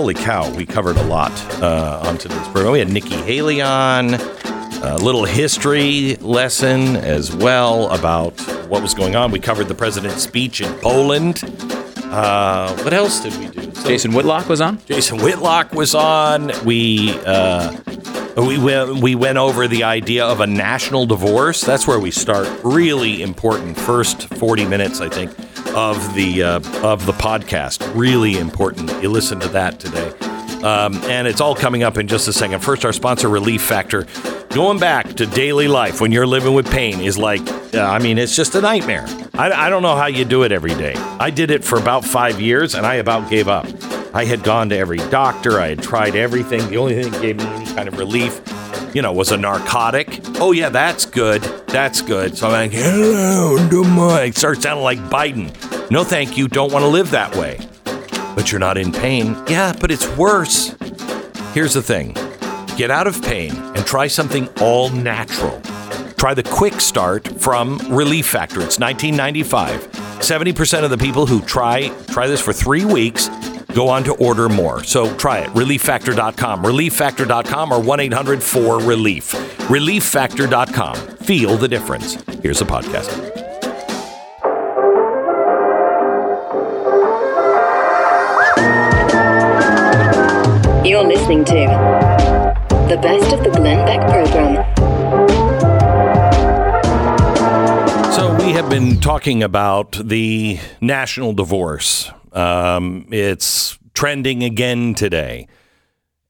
holy cow, we covered a lot uh, on today's program. We had Nikki Haley on, a little history lesson as well about what was going on. We covered the president's speech in Poland. Uh, what else did we do? So Jason Whitlock was on. Jason Whitlock was on. We uh, we went we went over the idea of a national divorce. That's where we start. Really important first forty minutes, I think, of the uh, of the podcast. Really important. You listen to that today, um, and it's all coming up in just a second. First, our sponsor, Relief Factor. Going back to daily life when you're living with pain is like, uh, I mean, it's just a nightmare. I, I don't know how you do it every day. I did it for about five years, and I about gave up. I had gone to every doctor. I had tried everything. The only thing that gave me any kind of relief, you know, was a narcotic. Oh yeah, that's good. That's good. So I'm like, hello, I start sounding like Biden. No, thank you. Don't want to live that way. But you're not in pain. Yeah, but it's worse. Here's the thing. Get out of pain and try something all natural. Try the quick start from Relief Factor. It's 1995. 70% of the people who try try this for 3 weeks go on to order more. So try it. ReliefFactor.com. ReliefFactor.com or 1 800 4 Relief. ReliefFactor.com. Feel the difference. Here's the podcast. You're listening to the best of the Glenn Beck program. So we have been talking about the national divorce. Um, it's trending again today.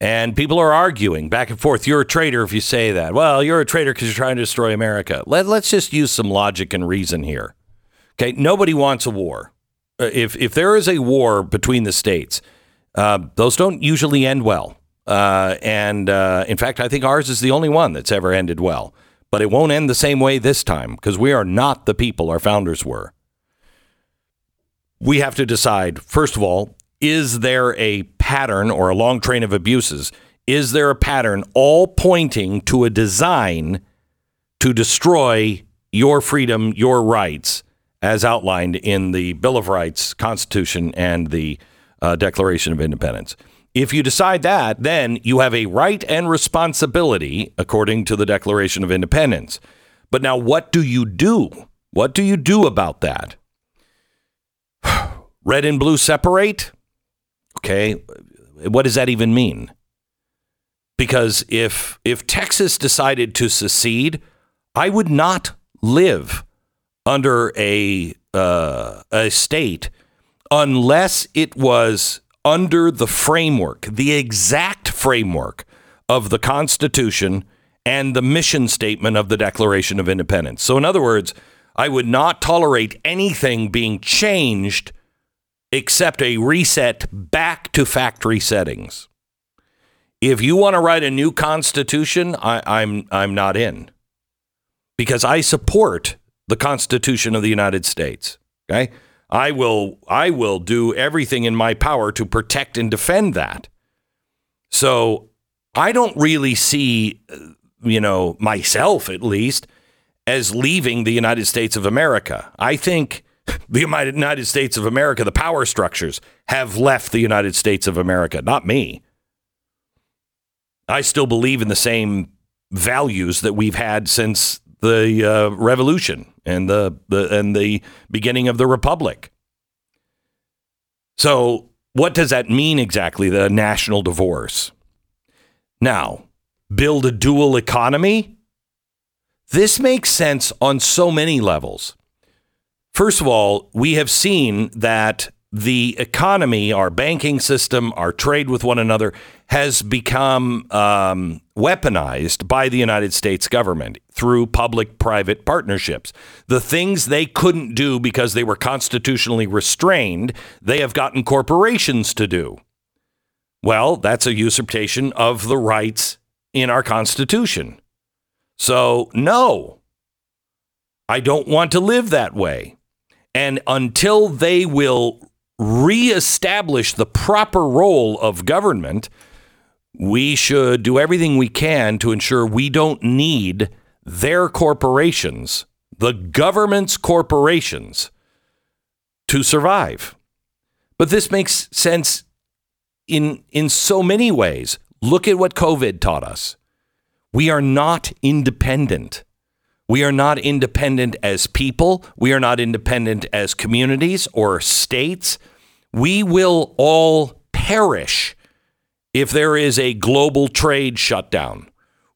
And people are arguing back and forth. You're a traitor if you say that. Well, you're a traitor because you're trying to destroy America. Let, let's just use some logic and reason here. Okay, nobody wants a war. Uh, If if there is a war between the states, uh, those don't usually end well. Uh, and uh, in fact, I think ours is the only one that's ever ended well. But it won't end the same way this time because we are not the people our founders were. We have to decide, first of all, is there a pattern or a long train of abuses? Is there a pattern all pointing to a design to destroy your freedom, your rights, as outlined in the Bill of Rights, Constitution, and the uh, Declaration of Independence. If you decide that, then you have a right and responsibility according to the Declaration of Independence. But now, what do you do? What do you do about that? Red and blue separate? Okay. What does that even mean? Because if if Texas decided to secede, I would not live under a uh, a state unless it was under the framework, the exact framework of the Constitution and the mission statement of the Declaration of Independence. So, in other words, I would not tolerate anything being changed except a reset back to factory settings. If you want to write a new constitution, I, I'm I'm not in because I support the Constitution of the United States. Okay, I will I will do everything in my power to protect and defend that. So I don't really see, you know, myself at least as leaving the United States of America. I think the United States of America, the power structures, have left the United States of America, not me. I still believe in the same values that we've had since the uh, revolution and the, the and the beginning of the republic. So, what does that mean exactly? The national divorce. Now, build a dual economy. This makes sense on so many levels. First of all, we have seen that the economy, our banking system, our trade with one another has become um, weaponized by the United States government through public private partnerships. The things they couldn't do because they were constitutionally restrained, they have gotten corporations to do. Well, that's a usurpation of the rights in our Constitution. So, no, I don't want to live that way. And until they will reestablish the proper role of government, we should do everything we can to ensure we don't need their corporations, the government's corporations, to survive. But this makes sense in in so many ways. Look at what COVID taught us. We are not independent. We are not independent as people. We are not independent as communities or states. We will all perish if there is a global trade shutdown.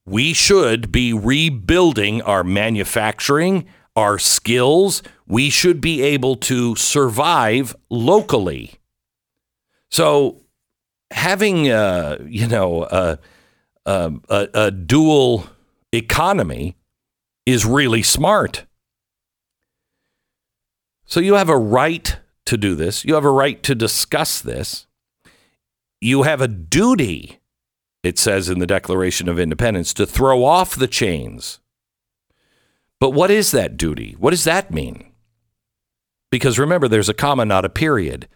We should be rebuilding our manufacturing, our skills. We should be able to survive locally. So, having a, you know a, a, a dual economy is really smart. So you have a right to do this. You have a right to discuss this. You have a duty, it says in the Declaration of Independence, to throw off the chains. But what is that duty? What does that mean? Because remember, there's a comma, not a period.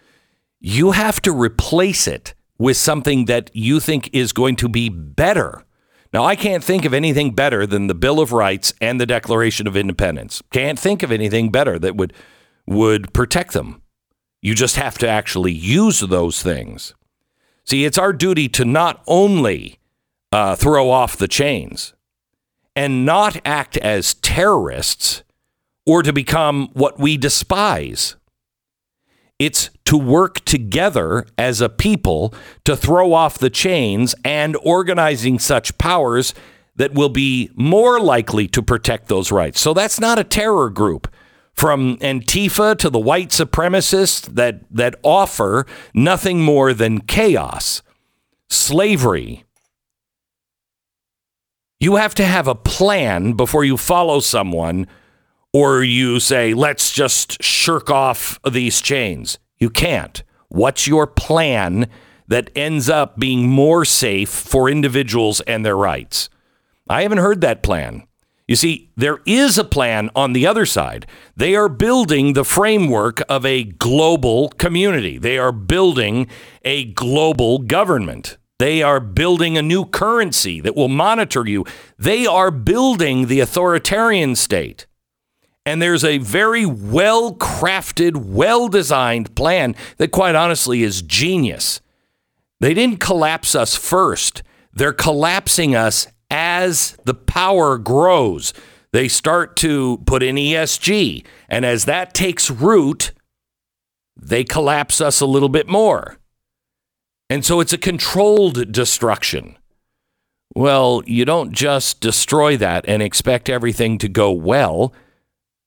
You have to replace it with something that you think is going to be better. Now, I can't think of anything better than the Bill of Rights and the Declaration of Independence. Can't think of anything better that would would protect them. You just have to actually use those things. See, it's our duty to not only uh, throw off the chains and not act as terrorists or to become what we despise. It's to work together as a people to throw off the chains and organizing such powers that will be more likely to protect those rights. So that's not a terror group from Antifa to the white supremacists that, that offer nothing more than chaos, slavery. You have to have a plan before you follow someone or you say, let's just shirk off these chains. You can't. What's your plan that ends up being more safe for individuals and their rights? I haven't heard that plan. You see, there is a plan on the other side. They are building the framework of a global community. They are building a global government. They are building a new currency that will monitor you. They are building the authoritarian state. And there's a very well crafted, well designed plan that, quite honestly, is genius. They didn't collapse us first, they're collapsing us as the power grows. They start to put in ESG. And as that takes root, they collapse us a little bit more. And so it's a controlled destruction. Well, you don't just destroy that and expect everything to go well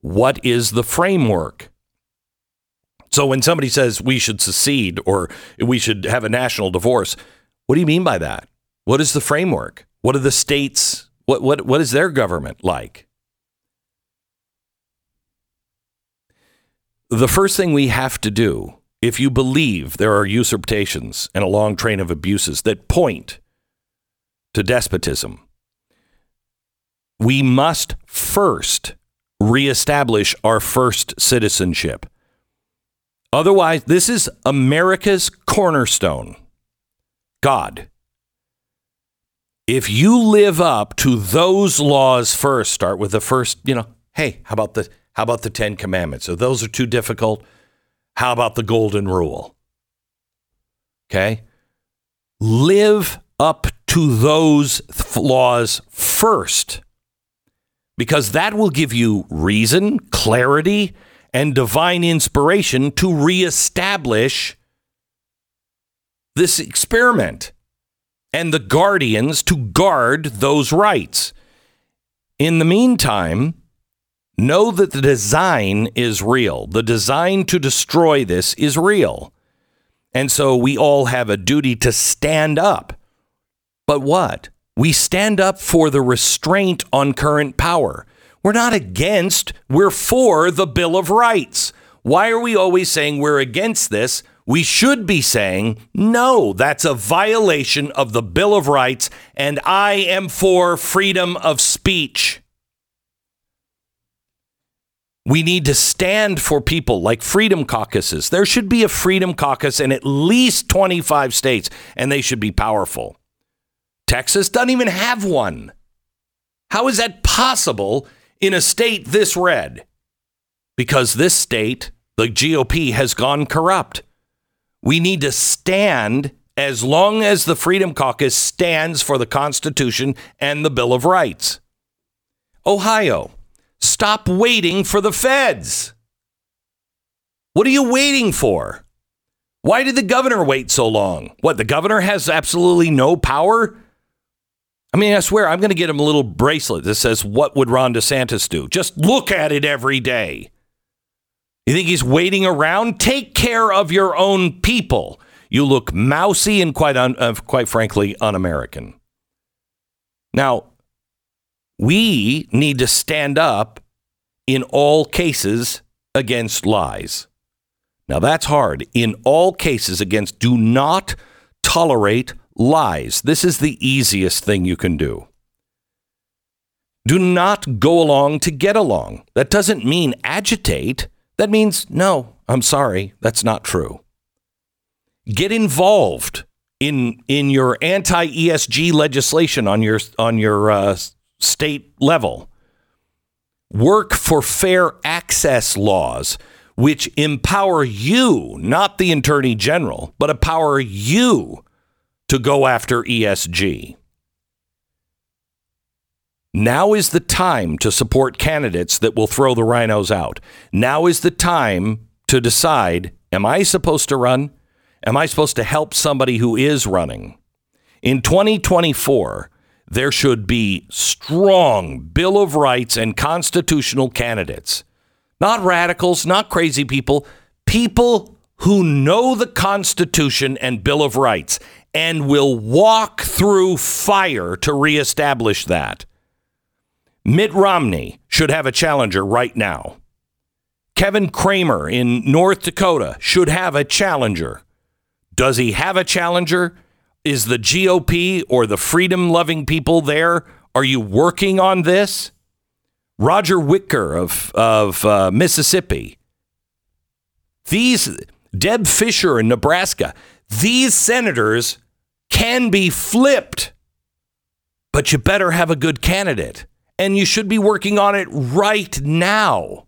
what is the framework? So when somebody says we should secede or we should have a national divorce, what do you mean by that? What is the framework? What are the states? What what what is their government like? The first thing we have to do, if you believe there are usurpations and a long train of abuses that point to despotism, we must first reestablish our first citizenship. Otherwise, this is America's cornerstone God. If you live up to those laws first, start with the first, you know, hey, how about the how about the 10 commandments? So those are too difficult. How about the golden rule? Okay? Live up to those laws first because that will give you reason, clarity, and divine inspiration to reestablish this experiment and the guardians to guard those rights. In the meantime, know that the design is real. The design to destroy this is real. And so we all have a duty to stand up. But what? We stand up for the restraint on current power. We're not against, we're for the Bill of Rights. Why are we always saying we're against this? We should be saying, no, that's a violation of the Bill of Rights, and I am for freedom of speech. We need to stand for people like freedom caucuses. There should be a freedom caucus in at least 25 states, and they should be powerful. Texas doesn't even have one. How is that possible in a state this red? Because this state, the GOP, has gone corrupt. We need to stand as long as the Freedom Caucus stands for the Constitution and the Bill of Rights. Ohio, stop waiting for the feds. What are you waiting for? Why did the governor wait so long? What, the governor has absolutely no power? I mean, I swear, I'm going to get him a little bracelet that says, What would Ron DeSantis do? Just look at it every day. You think he's waiting around? Take care of your own people. You look mousy and quite, un, uh, quite frankly, un American. Now, we need to stand up in all cases against lies. Now, that's hard. In all cases against, do not tolerate lies. This is the easiest thing you can do. Do not go along to get along. That doesn't mean agitate. That means, no, I'm sorry, that's not true. Get involved in, in your anti ESG legislation on your, on your uh, state level. Work for fair access laws which empower you, not the attorney general, but empower you to go after ESG. Now is the time to support candidates that will throw the RINOs out. Now is the time to decide am I supposed to run? Am I supposed to help somebody who is running? In 2024, there should be strong Bill of Rights and constitutional candidates not radicals, not crazy people, people who know the Constitution and Bill of Rights and will walk through fire to reestablish that. Mitt Romney should have a challenger right now. Kevin Cramer in North Dakota should have a challenger. Does he have a challenger? Is the GOP or the freedom loving people there? Are you working on this? Roger Wicker of, of uh, Mississippi. These, Deb Fischer in Nebraska, these senators can be flipped, but you better have a good candidate. And you should be working on it right now.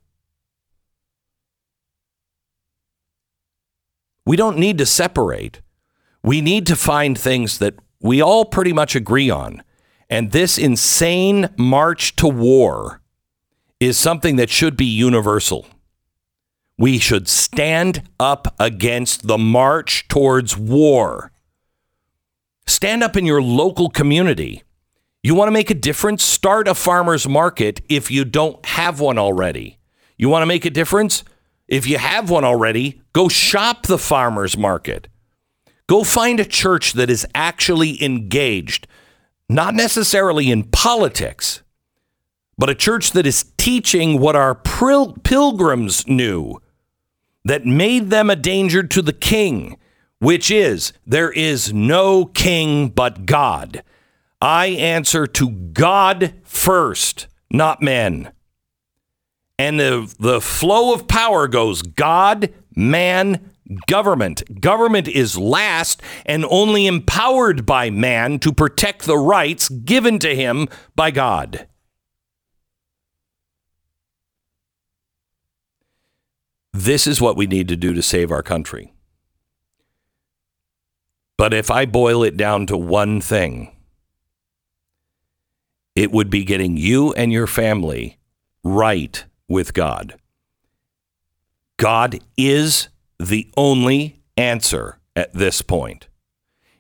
We don't need to separate. We need to find things that we all pretty much agree on. And this insane march to war is something that should be universal. We should stand up against the march towards war. Stand up in your local community. You want to make a difference? Start a farmer's market if you don't have one already. You want to make a difference? If you have one already, go shop the farmer's market. Go find a church that is actually engaged, not necessarily in politics, but a church that is teaching what our pilgrims knew that made them a danger to the king, which is there is no king but God. I answer to God first, not men. And the, the flow of power goes God, man, government. Government is last and only empowered by man to protect the rights given to him by God. This is what we need to do to save our country. But if I boil it down to one thing, it would be getting you and your family right with God. God is the only answer at this point.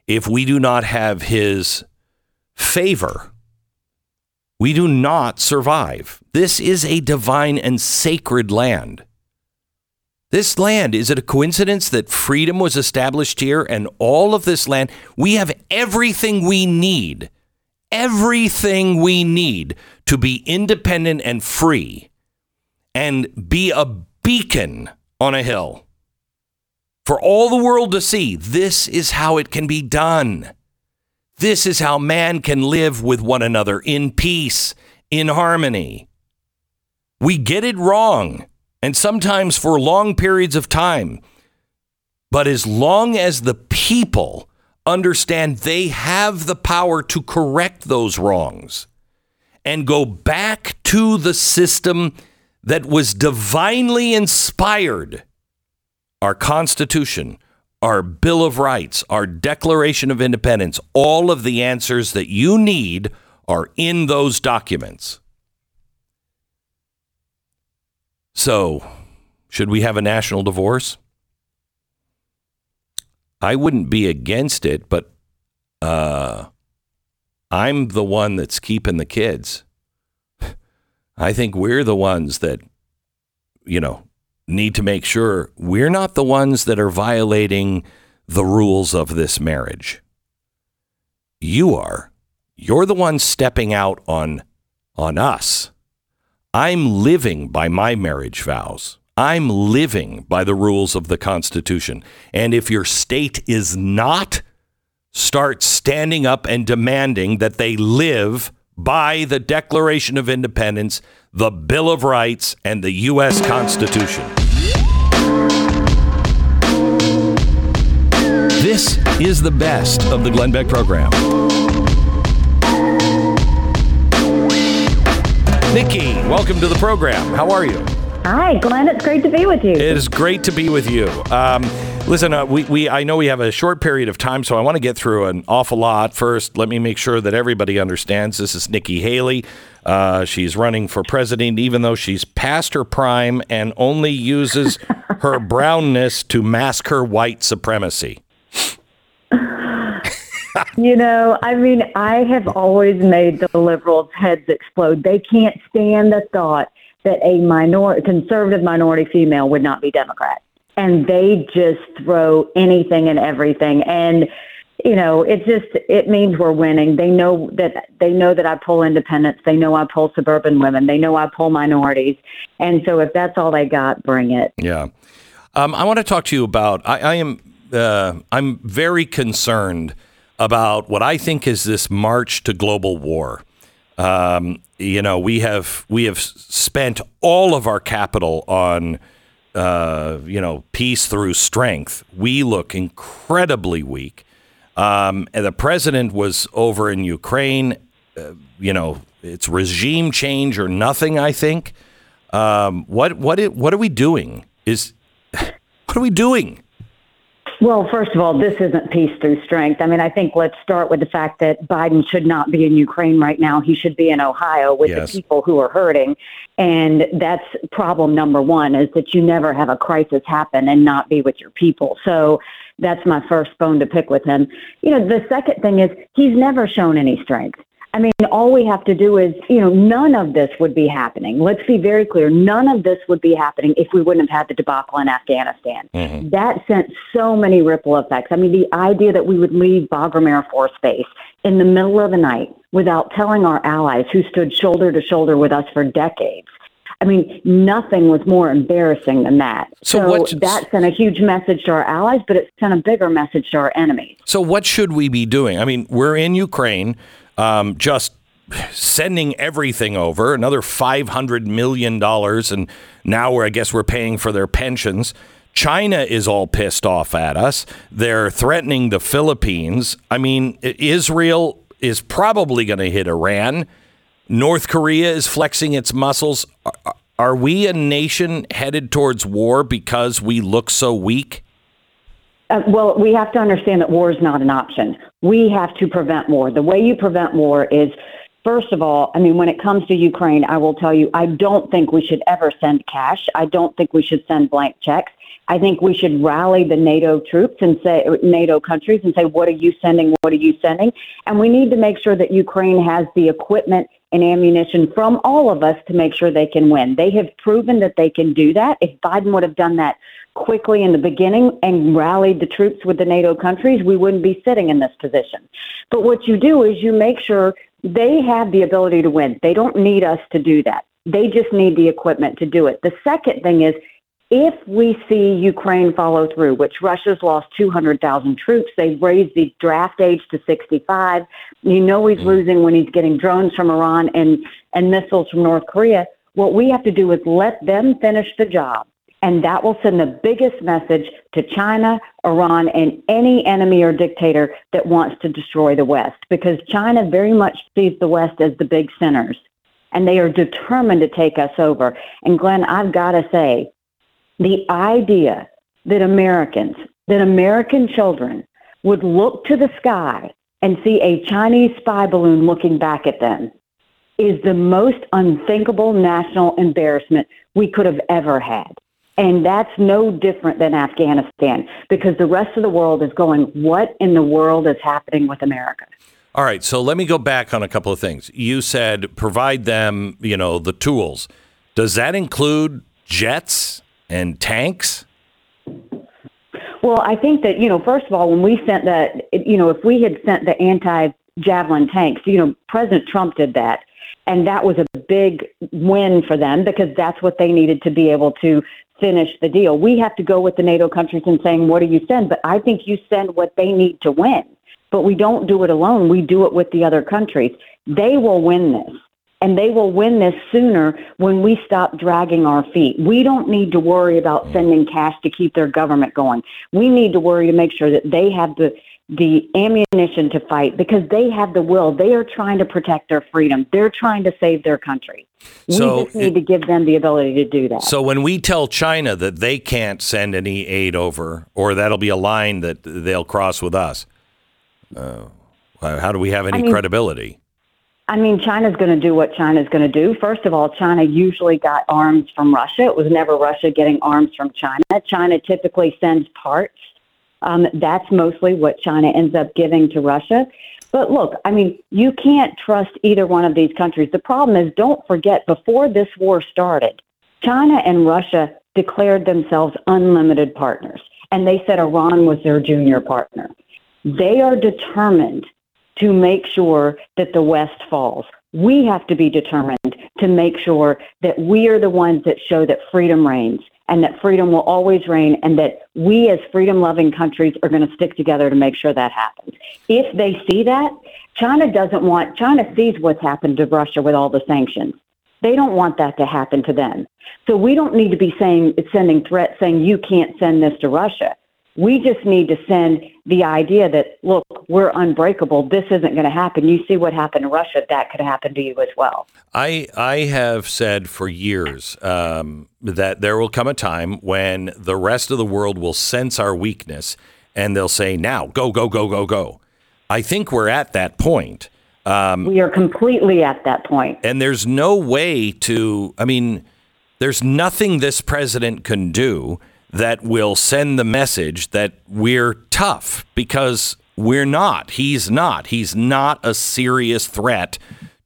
If we do not have his favor, we do not survive. This is a divine and sacred land. This land, is it a coincidence that freedom was established here and all of this land? We have everything we need, everything we need to be independent and free and be a beacon on a hill for all the world to see. This is how it can be done. This is how man can live with one another in peace, in harmony. We get it wrong and sometimes for long periods of time. But as long as the people understand they have the power to correct those wrongs and go back to the system that was divinely inspired, our Constitution, our Bill of Rights, our Declaration of Independence, all of the answers that you need are in those documents. So, should we have a national divorce? I wouldn't be against it, but uh, I'm the one that's keeping the kids. I think we're the ones that, you know, need to make sure we're not the ones that are violating the rules of this marriage. You are. You're the one stepping out on on us. I'm living by my marriage vows. I'm living by the rules of the Constitution. And if your state is not, start standing up and demanding that they live by the Declaration of Independence, the Bill of Rights, and the U.S. Constitution. This is the best of the Glenn Beck program. Nikki, welcome to the program. How are you? Hi, Glenn. It's great to be with you. It is great to be with you. Um, listen, uh, we, we I know we have a short period of time, so I want to get through an awful lot. First, let me make sure that everybody understands this is Nikki Haley. Uh, she's running for president, even though she's past her prime and only uses her brownness to mask her white supremacy. You know, I mean, I have always made the liberals' heads explode. They can't stand the thought that a minor conservative minority female would not be Democrat. And they just throw anything and everything. And, you know, it just it means we're winning. They know that they know that I pull independents. They know I pull suburban women. They know I pull minorities. And so if that's all they got, bring it. Yeah. Um, I want to talk to you about I, I am uh, I'm very concerned about what I think is this march to global war. Um, you know, we have we have spent all of our capital on uh, you know peace through strength. We look incredibly weak. Um, and the president was over in Ukraine. Uh, you know, it's regime change or nothing. I think. Um, what what what are we doing? Is what are we doing? Well, first of all, this isn't peace through strength. I mean, I think let's start with the fact that Biden should not be in Ukraine right now. He should be in Ohio with yes. the people who are hurting. And that's problem number one is that you never have a crisis happen and not be with your people. So that's my first bone to pick with him. You know, the second thing is he's never shown any strength. I mean, all we have to do is, you know, none of this would be happening. Let's be very clear. None of this would be happening if we wouldn't have had the debacle in Afghanistan. Mm-hmm. That sent so many ripple effects. I mean, the idea that we would leave Bagram Air Force Base in the middle of the night without telling our allies who stood shoulder to shoulder with us for decades. I mean, nothing was more embarrassing than that. So, so that sent a huge message to our allies, but it sent a bigger message to our enemies. So, what should we be doing? I mean, we're in Ukraine um, just sending everything over, another $500 million. And now we're, I guess we're paying for their pensions. China is all pissed off at us. They're threatening the Philippines. I mean, Israel is probably going to hit Iran. North Korea is flexing its muscles. Are we a nation headed towards war because we look so weak? Uh, well, we have to understand that war is not an option. We have to prevent war. The way you prevent war is, first of all, I mean, when it comes to Ukraine, I will tell you, I don't think we should ever send cash. I don't think we should send blank checks. I think we should rally the NATO troops and say, NATO countries and say, what are you sending? What are you sending? And we need to make sure that Ukraine has the equipment and ammunition from all of us to make sure they can win. They have proven that they can do that. If Biden would have done that quickly in the beginning and rallied the troops with the NATO countries, we wouldn't be sitting in this position. But what you do is you make sure they have the ability to win. They don't need us to do that. They just need the equipment to do it. The second thing is if we see Ukraine follow through, which Russia's lost 200,000 troops, they've raised the draft age to 65. You know he's mm-hmm. losing when he's getting drones from Iran and, and missiles from North Korea. What we have to do is let them finish the job and that will send the biggest message to China, Iran, and any enemy or dictator that wants to destroy the West. Because China very much sees the West as the big sinners. And they are determined to take us over. And Glenn, I've got to say, the idea that Americans that American children would look to the sky and see a Chinese spy balloon looking back at them is the most unthinkable national embarrassment we could have ever had. And that's no different than Afghanistan because the rest of the world is going, what in the world is happening with America? All right, so let me go back on a couple of things. You said provide them, you know, the tools. Does that include jets and tanks? Well, I think that, you know, first of all, when we sent that, you know, if we had sent the anti Javelin tanks, you know, President Trump did that. And that was a big win for them because that's what they needed to be able to finish the deal. We have to go with the NATO countries and saying, what do you send? But I think you send what they need to win. But we don't do it alone. We do it with the other countries. They will win this. And they will win this sooner when we stop dragging our feet. We don't need to worry about mm. sending cash to keep their government going. We need to worry to make sure that they have the the ammunition to fight because they have the will. They are trying to protect their freedom. They're trying to save their country. So we just need it, to give them the ability to do that. So when we tell China that they can't send any aid over, or that'll be a line that they'll cross with us, uh, how do we have any I mean, credibility? I mean, China's going to do what China's going to do. First of all, China usually got arms from Russia. It was never Russia getting arms from China. China typically sends parts um, that's mostly what China ends up giving to Russia. But look, I mean, you can't trust either one of these countries. The problem is, don't forget, before this war started, China and Russia declared themselves unlimited partners, and they said Iran was their junior partner. They are determined to make sure that the West falls. We have to be determined to make sure that we are the ones that show that freedom reigns and that freedom will always reign and that we as freedom loving countries are going to stick together to make sure that happens. If they see that, China doesn't want, China sees what's happened to Russia with all the sanctions. They don't want that to happen to them. So we don't need to be saying, sending threats saying you can't send this to Russia. We just need to send the idea that, look, we're unbreakable. This isn't going to happen. You see what happened to Russia. That could happen to you as well. I, I have said for years um, that there will come a time when the rest of the world will sense our weakness and they'll say, now, go, go, go, go, go. I think we're at that point. Um, we are completely at that point. And there's no way to, I mean, there's nothing this president can do that will send the message that we're tough because we're not. He's not. He's not a serious threat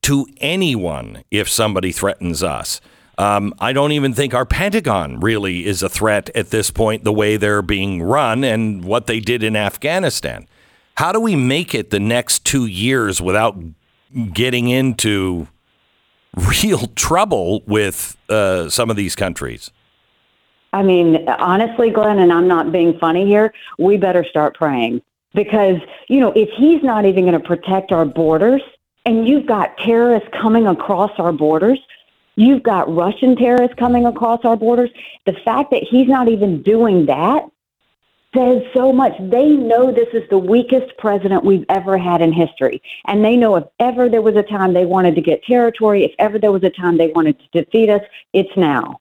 to anyone if somebody threatens us. Um, I don't even think our Pentagon really is a threat at this point, the way they're being run and what they did in Afghanistan. How do we make it the next two years without getting into real trouble with uh, some of these countries? I mean, honestly, Glenn, and I'm not being funny here, we better start praying because, you know, if he's not even going to protect our borders and you've got terrorists coming across our borders, you've got Russian terrorists coming across our borders, the fact that he's not even doing that says so much. They know this is the weakest president we've ever had in history. And they know if ever there was a time they wanted to get territory, if ever there was a time they wanted to defeat us, it's now.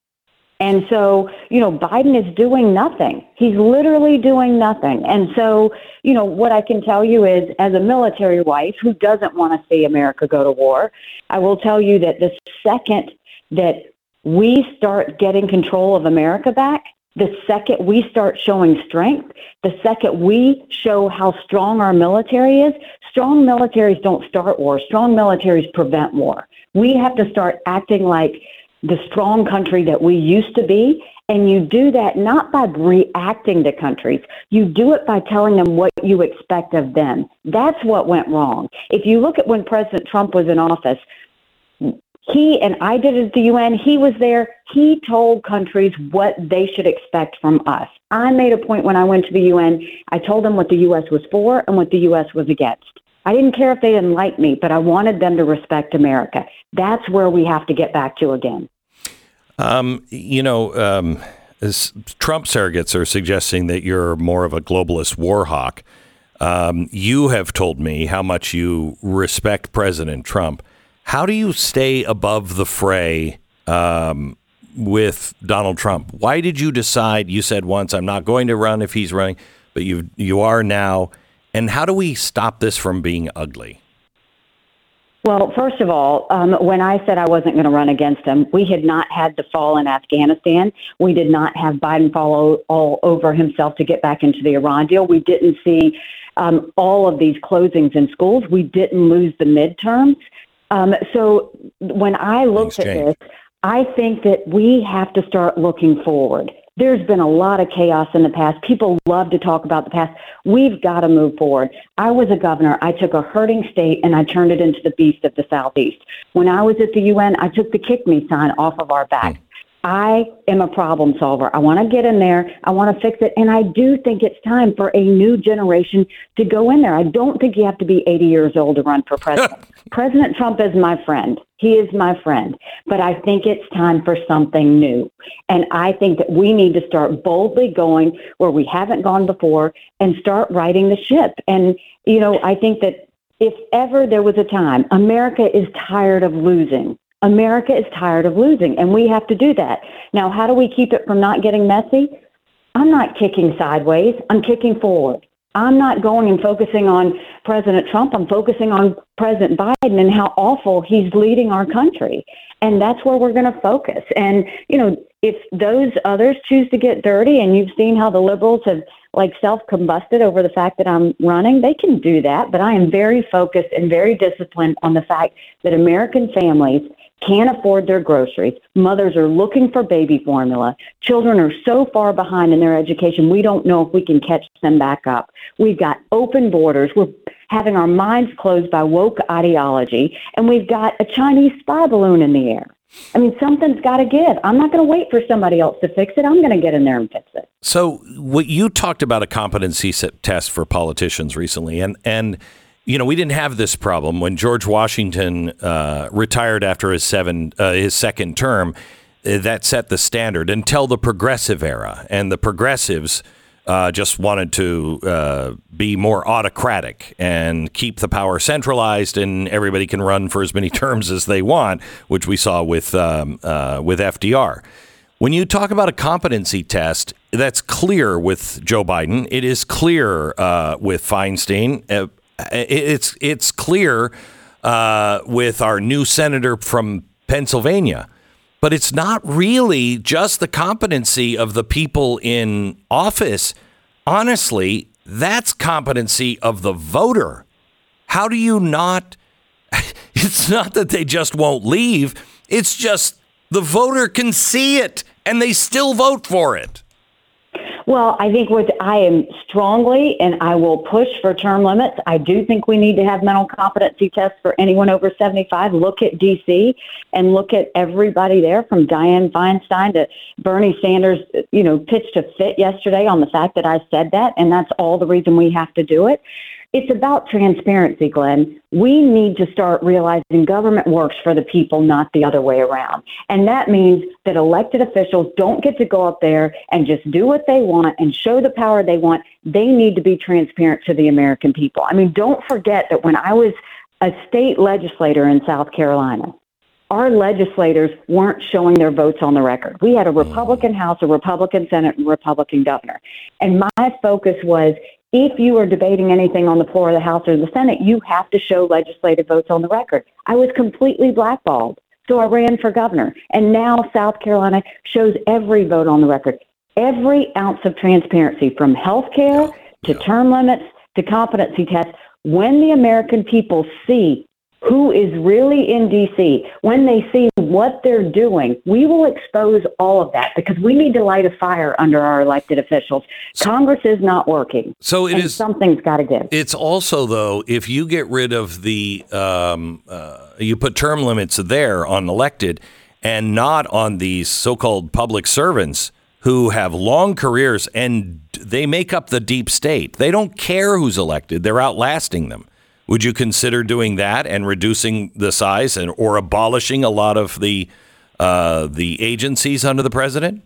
And so, you know, Biden is doing nothing. He's literally doing nothing. And so, you know, what I can tell you is, as a military wife who doesn't want to see America go to war, I will tell you that the second that we start getting control of America back, the second we start showing strength, the second we show how strong our military is, strong militaries don't start war, strong militaries prevent war. We have to start acting like the strong country that we used to be. And you do that not by reacting to countries. You do it by telling them what you expect of them. That's what went wrong. If you look at when President Trump was in office, he and I did it at the UN. He was there. He told countries what they should expect from us. I made a point when I went to the UN. I told them what the U.S. was for and what the U.S. was against. I didn't care if they didn't like me, but I wanted them to respect America. That's where we have to get back to again. Um, you know, um, Trump surrogates are suggesting that you're more of a globalist war hawk. Um, you have told me how much you respect President Trump. How do you stay above the fray um, with Donald Trump? Why did you decide? You said once, I'm not going to run if he's running. but you you are now. And how do we stop this from being ugly? Well, first of all, um, when I said I wasn't going to run against him, we had not had the fall in Afghanistan. We did not have Biden fall all over himself to get back into the Iran deal. We didn't see um, all of these closings in schools. We didn't lose the midterms. Um, so when I looked at this, I think that we have to start looking forward. There's been a lot of chaos in the past. People love to talk about the past. We've got to move forward. I was a governor. I took a hurting state and I turned it into the beast of the Southeast. When I was at the UN, I took the kick me sign off of our back. I am a problem solver. I want to get in there. I want to fix it. And I do think it's time for a new generation to go in there. I don't think you have to be 80 years old to run for president. president Trump is my friend. He is my friend. But I think it's time for something new. And I think that we need to start boldly going where we haven't gone before and start righting the ship. And, you know, I think that if ever there was a time, America is tired of losing. America is tired of losing, and we have to do that. Now, how do we keep it from not getting messy? I'm not kicking sideways, I'm kicking forward. I'm not going and focusing on President Trump. I'm focusing on President Biden and how awful he's leading our country. And that's where we're going to focus. And, you know, if those others choose to get dirty, and you've seen how the liberals have like self combusted over the fact that I'm running, they can do that. But I am very focused and very disciplined on the fact that American families can't afford their groceries. Mothers are looking for baby formula. Children are so far behind in their education, we don't know if we can catch them back up. We've got open borders. We're having our minds closed by woke ideology, and we've got a Chinese spy balloon in the air. I mean, something's got to give. I'm not going to wait for somebody else to fix it. I'm going to get in there and fix it. So, what you talked about a competency test for politicians recently, and and you know, we didn't have this problem when George Washington uh, retired after his seven uh, his second term. Uh, that set the standard until the progressive era, and the progressives uh, just wanted to uh, be more autocratic and keep the power centralized, and everybody can run for as many terms as they want, which we saw with um, uh, with FDR. When you talk about a competency test, that's clear with Joe Biden. It is clear with Feinstein it's it's clear uh, with our new senator from Pennsylvania, but it's not really just the competency of the people in office. Honestly, that's competency of the voter. How do you not? It's not that they just won't leave. It's just the voter can see it and they still vote for it. Well, I think what I am strongly, and I will push for term limits. I do think we need to have mental competency tests for anyone over 75. Look at D.C. and look at everybody there, from Dianne Feinstein to Bernie Sanders. You know, pitched a fit yesterday on the fact that I said that, and that's all the reason we have to do it. It's about transparency, Glenn. We need to start realizing government works for the people, not the other way around. And that means that elected officials don't get to go up there and just do what they want and show the power they want. They need to be transparent to the American people. I mean, don't forget that when I was a state legislator in South Carolina, our legislators weren't showing their votes on the record. We had a Republican mm. House, a Republican Senate, and Republican governor. And my focus was if you are debating anything on the floor of the House or the Senate, you have to show legislative votes on the record. I was completely blackballed. So I ran for governor. And now South Carolina shows every vote on the record, every ounce of transparency from health care to term limits to competency tests. When the American people see who is really in DC, when they see what they're doing, we will expose all of that because we need to light a fire under our elected officials. Congress is not working. So it is something's got to give. It's also though, if you get rid of the, um, uh, you put term limits there on elected, and not on these so-called public servants who have long careers and they make up the deep state. They don't care who's elected; they're outlasting them. Would you consider doing that and reducing the size and or abolishing a lot of the uh, the agencies under the president?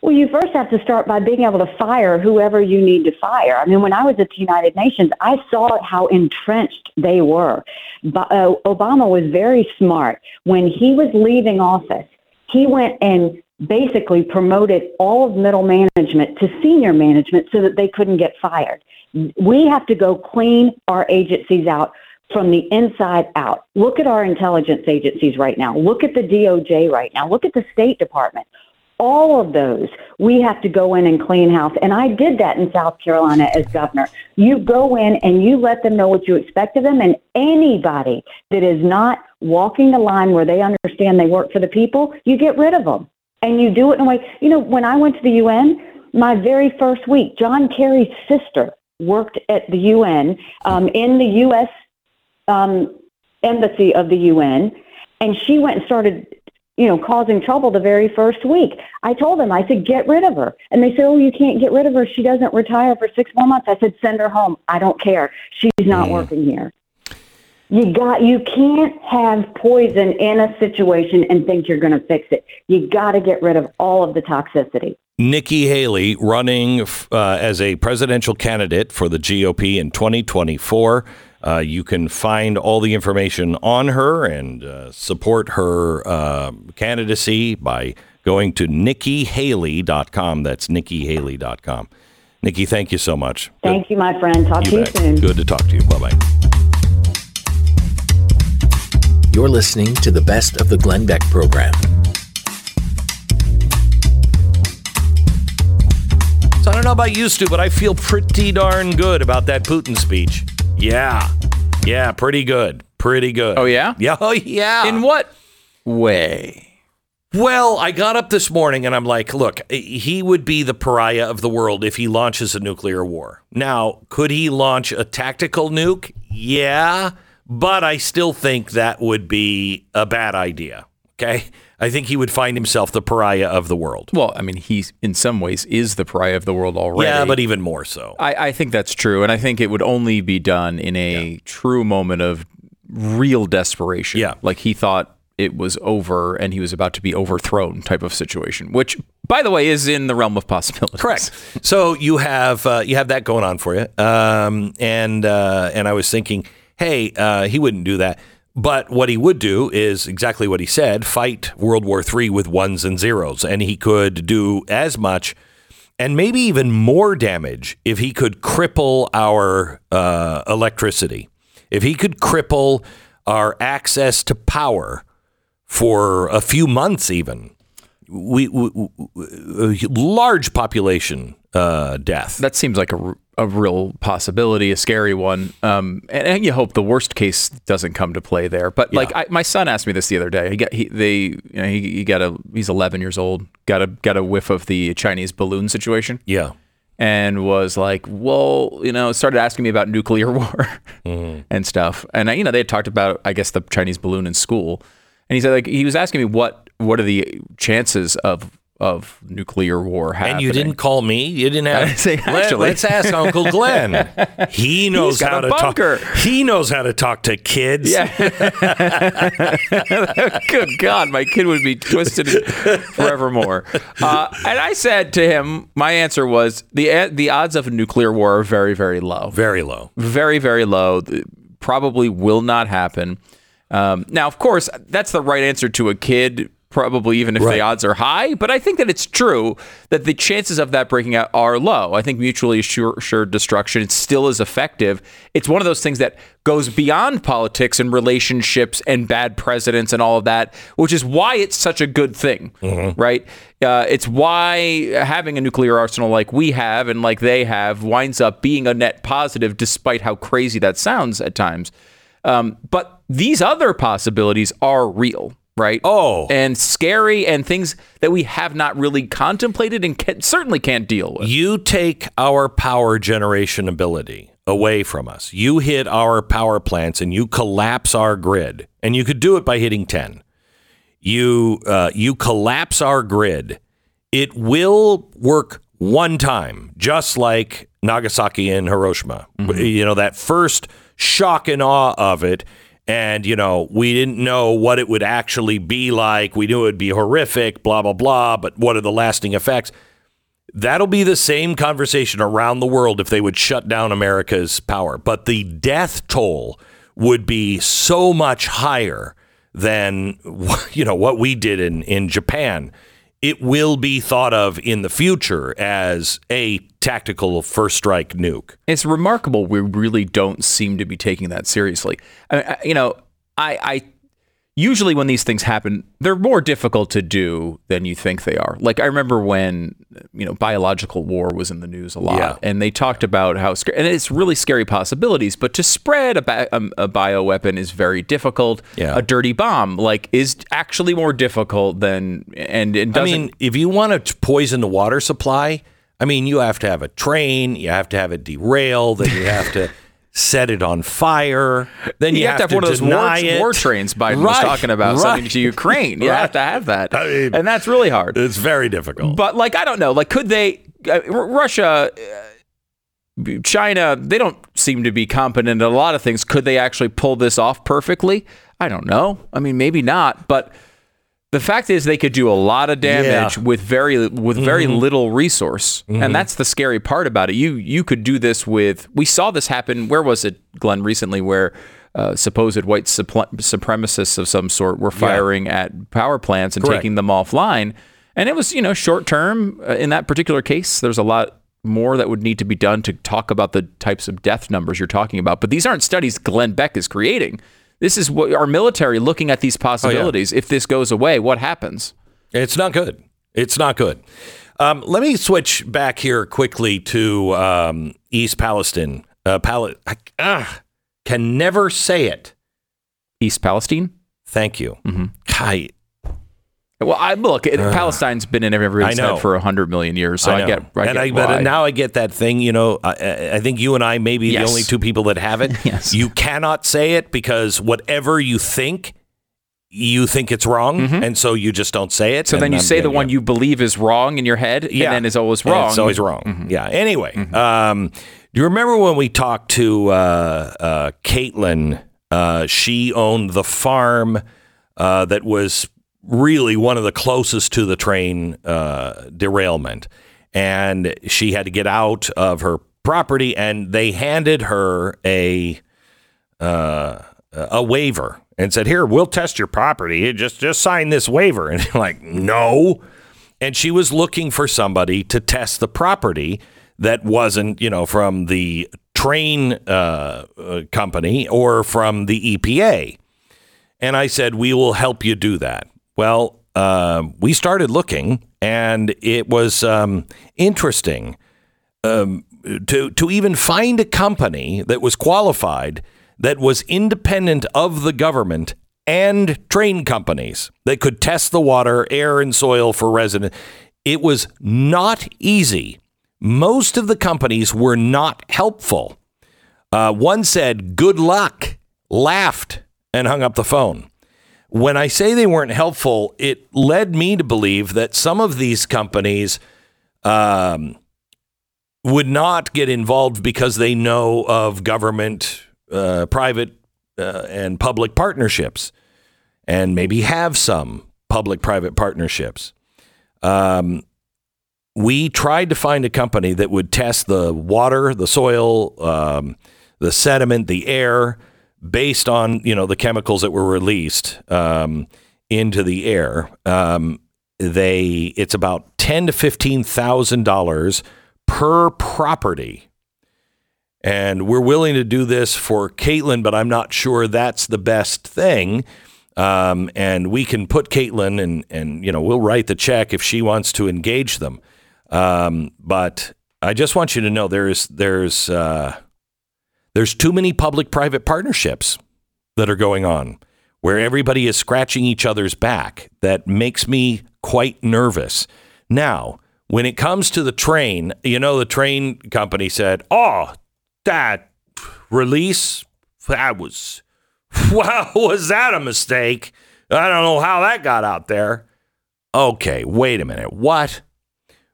Well, you first have to start by being able to fire whoever you need to fire. I mean, when I was at the United Nations, I saw how entrenched they were. But, uh, Obama was very smart. When he was leaving office, he went and basically promoted all of middle management to senior management so that they couldn't get fired. We have to go clean our agencies out from the inside out. Look at our intelligence agencies right now. Look at the DOJ right now. Look at the State Department. All of those, we have to go in and clean house. And I did that in South Carolina as governor. You go in and you let them know what you expect of them. And anybody that is not walking the line where they understand they work for the people, you get rid of them. And you do it in a way, you know, when I went to the UN, my very first week, John Kerry's sister worked at the UN um, in the U.S. Um, embassy of the UN, and she went and started, you know, causing trouble the very first week. I told them, I said, get rid of her, and they said, oh, you can't get rid of her. She doesn't retire for six more months. I said, send her home. I don't care. She's not mm. working here. You got you can't have poison in a situation and think you're going to fix it. You got to get rid of all of the toxicity. Nikki Haley running uh, as a presidential candidate for the GOP in 2024. Uh, you can find all the information on her and uh, support her uh, candidacy by going to nikkihaley.com. That's nikkihaley.com. Nikki, thank you so much. Thank Good. you, my friend. Talk you to you soon. Good to talk to you. Bye bye. You're listening to the best of the Glenn Beck program. So I don't know about you, Stu, but I feel pretty darn good about that Putin speech. Yeah. Yeah, pretty good. Pretty good. Oh, yeah? Yeah. Oh, yeah. In what way? Well, I got up this morning and I'm like, look, he would be the pariah of the world if he launches a nuclear war. Now, could he launch a tactical nuke? Yeah, but I still think that would be a bad idea. Okay. I think he would find himself the pariah of the world. Well, I mean, he in some ways is the pariah of the world already. Yeah, but even more so. I, I think that's true, and I think it would only be done in a yeah. true moment of real desperation. Yeah, like he thought it was over and he was about to be overthrown type of situation, which, by the way, is in the realm of possibilities. Correct. So you have uh, you have that going on for you, um, and uh, and I was thinking, hey, uh, he wouldn't do that. But what he would do is exactly what he said fight World War III with ones and zeros. And he could do as much and maybe even more damage if he could cripple our uh, electricity. If he could cripple our access to power for a few months, even. We, we, we large population uh, death. That seems like a a real possibility, a scary one. Um, and, and, you hope the worst case doesn't come to play there. But yeah. like I, my son asked me this the other day. He got he they you know he, he got a he's 11 years old. Got a got a whiff of the Chinese balloon situation. Yeah. And was like, well, you know, started asking me about nuclear war mm-hmm. and stuff. And I, you know, they had talked about, I guess, the Chinese balloon in school. And he said, like, he was asking me what what are the chances of of nuclear war happening. And you didn't call me. You didn't have. Say, actually, Let, us ask Uncle Glenn. He knows how to bunker. talk. He knows how to talk to kids. Yeah. Good God, my kid would be twisted forevermore. Uh, and I said to him, my answer was the the odds of a nuclear war are very very low. Very low. Very very low. Probably will not happen. Um, now, of course, that's the right answer to a kid probably even if right. the odds are high. But I think that it's true that the chances of that breaking out are low. I think mutually assured destruction still is effective. It's one of those things that goes beyond politics and relationships and bad presidents and all of that, which is why it's such a good thing, mm-hmm. right? Uh, it's why having a nuclear arsenal like we have and like they have winds up being a net positive, despite how crazy that sounds at times. Um, but these other possibilities are real right? Oh, and scary and things that we have not really contemplated and can, certainly can't deal with. You take our power generation ability away from us. You hit our power plants and you collapse our grid, and you could do it by hitting ten. You uh, you collapse our grid. It will work one time, just like Nagasaki and Hiroshima. Mm-hmm. You know that first shock and awe of it and you know we didn't know what it would actually be like. We knew it would be horrific blah blah blah but what are the lasting effects? That'll be the same conversation around the world if they would shut down america's power. But the death toll would be so much higher than you know what we did in in japan it will be thought of in the future as a tactical first strike nuke. It's remarkable we really don't seem to be taking that seriously. I, I, you know, I, I usually when these things happen, they're more difficult to do than you think they are. Like I remember when you know biological war was in the news a lot, Yeah. and they talked about how sc- and it's really scary possibilities. But to spread a, ba- um, a bioweapon is very difficult. Yeah. A dirty bomb like is actually more difficult than and it doesn't. I mean, if you want to poison the water supply, I mean, you have to have a train, you have to have it derail, then you have to set it on fire, then you, you, have, to have one of those war, it. war trains Biden was talking about right. sending to Ukraine. You Right. have to have that, I mean- and that's really hard. It's very difficult. But like, I don't know. Like, could they? Uh, Russia, uh, China, they don't seem to be competent at a lot of things. Could they actually pull this off perfectly? I don't know. I mean, maybe not. But the fact is, they could do a lot of damage Yeah. Mm-hmm. with very with very little resource, and that's the scary part about it. You you could do this with. We saw this happen. Where was it, Glenn? Recently, where. Uh, supposed white supl- supremacists of some sort were firing at power plants and Correct. taking them offline. And it was, you know, short term uh, in that particular case. There's a lot more that would need to be done to talk about the types of death numbers you're talking about. But these aren't studies Glenn Beck is creating. This is what our military looking at these possibilities. If this goes away, what happens? It's not good. It's not good. Um, let me switch back here quickly to um, East Palestine. Uh, Pal- I ah, can never say it. East Palestine? Thank you. Kai, Well, I look. It, Palestine's been in everybody's head for hundred million years, so I, know. get. I and get I, but now I get that thing. You know, I- I, I think you and I may be Yes. the only two people that have it. Yes. You cannot say it because whatever you think, you think it's wrong, and so you just don't say it. Mm-hmm. so then you I'm say the one it. you believe is wrong in your head, Yeah. and then is always wrong. It's always wrong. Yeah. Anyway, um, do you remember when we talked to uh, uh, Caitlin? Uh, she owned the farm uh, that was really one of the closest to the train uh, derailment, and she had to get out of her property, and they handed her a uh, a waiver and said, "Here, we'll test your property. Just just sign this waiver." And like, "No." And she was looking for somebody to test the property that wasn't, you know, from the train uh, uh, company or from the EPA. And I said, "We will help you do that." Well, uh, we started looking, and it was um, interesting um, to to even find a company that was qualified that was independent of the government and train companies that could test the water, air, and soil for resident. It was not easy. Most of the companies were not helpful. Uh, one said, "Good luck," laughed, and hung up the phone. When I say they weren't helpful, it led me to believe that some of these companies um, would not get involved because they know of government, uh, private, uh, and public partnerships, and maybe have some public private partnerships. Um, we tried to find a company that would test the water, the soil, um, the sediment, the air, based on you know the chemicals that were released um, into the air. Um, they it's about ten to fifteen thousand dollars per property. And we're willing to do this for Caitlin, but I'm not sure that's the best thing. Um, and we can put Caitlin and and you know we'll write the check if she wants to engage them. Um, but I just want you to know there's there's uh, there's too many public-private partnerships that are going on where everybody is scratching each other's back. That makes me quite nervous. Now, when it comes to the train, you know, the train company said, "Oh, that release that was wow, was that a mistake? I don't know how that got out there." Okay, wait a minute. What?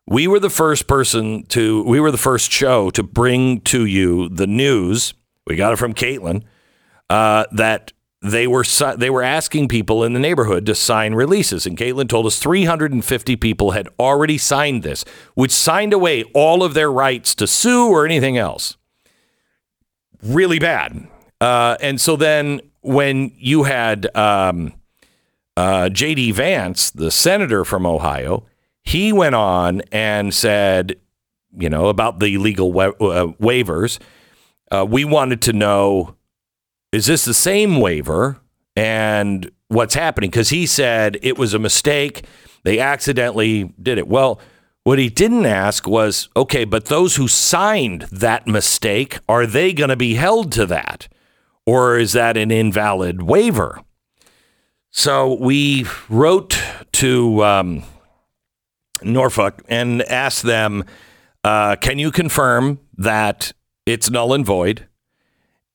We were the first person to, we were the first show to bring to you the news. We got it from Caitlin uh, that they were they were asking people in the neighborhood to sign releases, and Caitlin told us 350 people had already signed this, which signed away all of their rights to sue or anything else. Really bad. Uh, and so then when you had um, uh, J.D. Vance, the senator from Ohio, he went on and said, you know, about the legal wa- uh, waivers. Uh, we wanted to know is this the same waiver and what's happening? Because he said it was a mistake. They accidentally did it. Well, what he didn't ask was okay, but those who signed that mistake, are they going to be held to that? Or is that an invalid waiver? So we wrote to um, Norfolk and asked them, uh, can you confirm that it's null and void?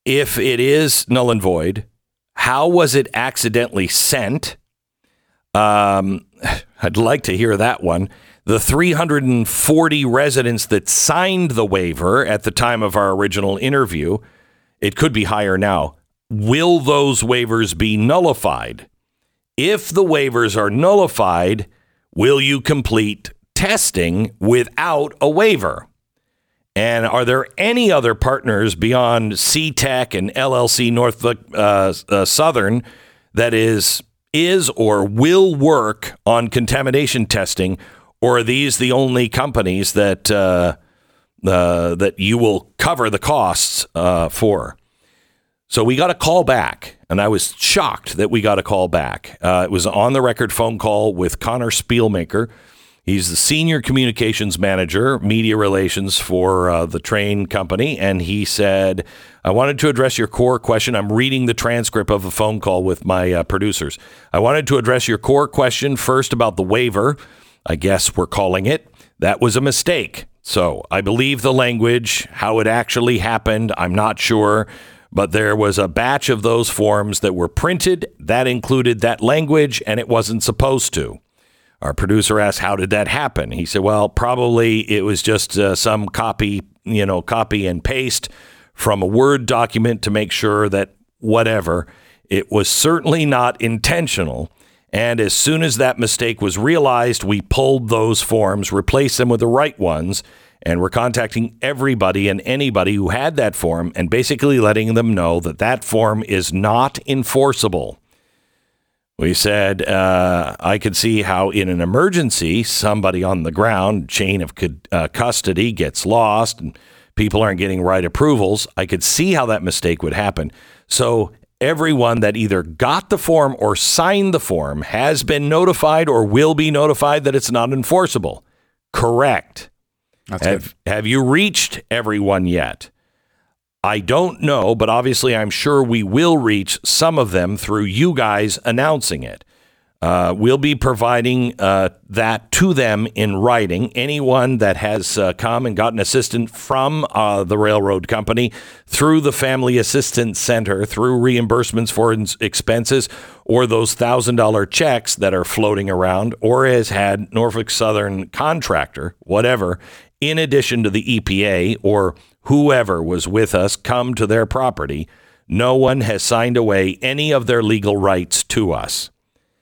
If it is null and void, how was it accidentally sent? Um, I'd like to hear that one. The 340 residents that signed the waiver at the time of our original interview, it could be higher now. Will those waivers be nullified? If the waivers are nullified, will you complete testing without a waiver? And are there any other partners beyond CTEC and LLC Norfolk uh, uh, Southern that is is or will work on contamination testing, or are these the only companies that uh, uh that you will cover the costs uh, for? So we got a call back, and I was shocked that we got a call back. Uh, it was on the record phone call with Connor Spielmaker. He's the senior communications manager, media relations for uh, the train company. And he said, I wanted to address your core question. I'm reading the transcript of a phone call with my uh, producers. I wanted to address your core question first about the waiver. I guess we're calling it. That was a mistake. So I believe the language, how it actually happened, I'm not sure but there was a batch of those forms that were printed that included that language and it wasn't supposed to. Our producer asked, How did that happen? He said, Well, probably it was just uh, some copy, you know, copy and paste from a Word document to make sure that whatever. It was certainly not intentional. And as soon as that mistake was realized, we pulled those forms, replaced them with the right ones, and we're contacting everybody and anybody who had that form and basically letting them know that that form is not enforceable. We said, uh, I could see how in an emergency, somebody on the ground, chain of uh, custody, gets lost and people aren't getting right approvals. I could see how that mistake would happen. So everyone that either got the form or signed the form has been notified or will be notified that it's not enforceable. Correct. That's have, good. have you reached everyone yet? I don't know, but obviously I'm sure we will reach some of them through you guys announcing it. Uh, we'll be providing uh, that to them in writing. Anyone that has uh, come and gotten assistance from uh, the railroad company through the Family Assistance Center, through reimbursements for expenses, or those $1,000 checks that are floating around, or has had Norfolk Southern contractor, whatever, in addition to the EPA or whoever was with us, come to their property, no one has signed away any of their legal rights to us.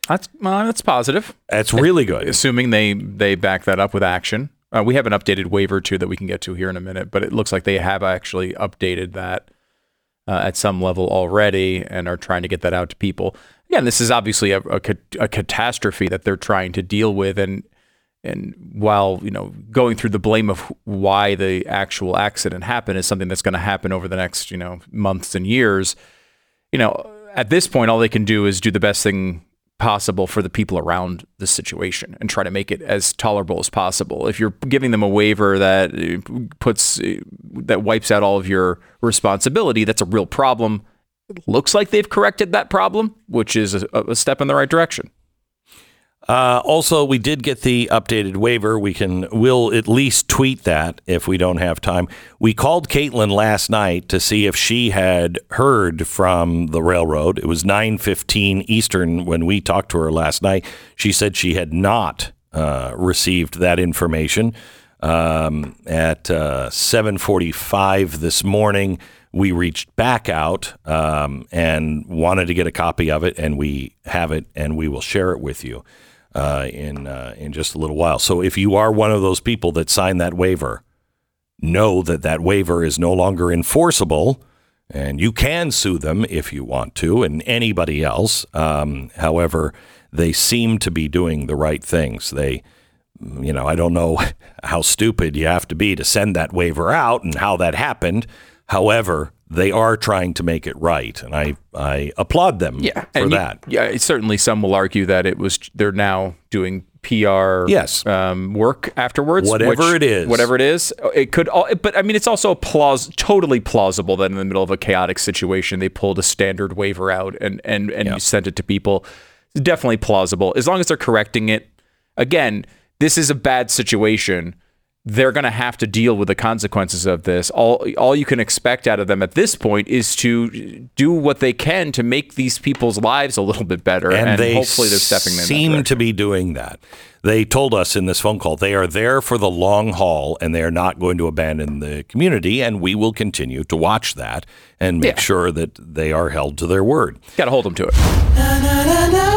That's well, that's positive. That's really good. Assuming they they back that up with action. Uh, we have an updated waiver too that we can get to here in a minute, but it looks like they have actually updated that uh, at some level already and are trying to get that out to people. Again, this is obviously a, a, a catastrophe that they're trying to deal with, and and while you know going through the blame of why the actual accident happened is something that's going to happen over the next you know months and years you know at this point all they can do is do the best thing possible for the people around the situation and try to make it as tolerable as possible. If you're giving them a waiver that uh, puts uh, that wipes out all of your responsibility that's a real problem. It looks like they've corrected that problem which is a, a step in the right direction uh, also, we did get the updated waiver. We can we'll at least tweet that if we don't have time. We called Caitlin last night to see if she had heard from the railroad. It was nine fifteen Eastern when we talked to her last night. She said she had not uh, received that information. Um, at uh, seven forty five this morning, we reached back out um, and wanted to get a copy of it, and we have it, and we will share it with you uh, in uh, in just a little while. So if you are one of those people that signed that waiver, know that that waiver is no longer enforceable, and you can sue them if you want to, and anybody else. Um, however, they seem to be doing the right things. They you know, I don't know how stupid you have to be to send that waiver out and how that happened. However, they are trying to make it right, and I I applaud them Yeah, for you- that. yeah, certainly some will argue that it was they're now doing PR Yes. um, work afterwards. Whatever it is. whatever it is, it could. all But I mean, it's also plaus totally plausible that in the middle of a chaotic situation, they pulled a standard waiver out and and and you sent it to people. It's definitely plausible as long as they're correcting it. Again, this is a bad situation. They're going to have to deal with the consequences of this. All all you can expect out of them at this point is to do what they can to make these people's lives a little bit better, and, and, they hopefully they're stepping in that seem to be doing that. They told us in this phone call they are there for the long haul and they are not going to abandon the community. And we will continue to watch that and make Yeah. sure that they are held to their word. Got to hold them to it.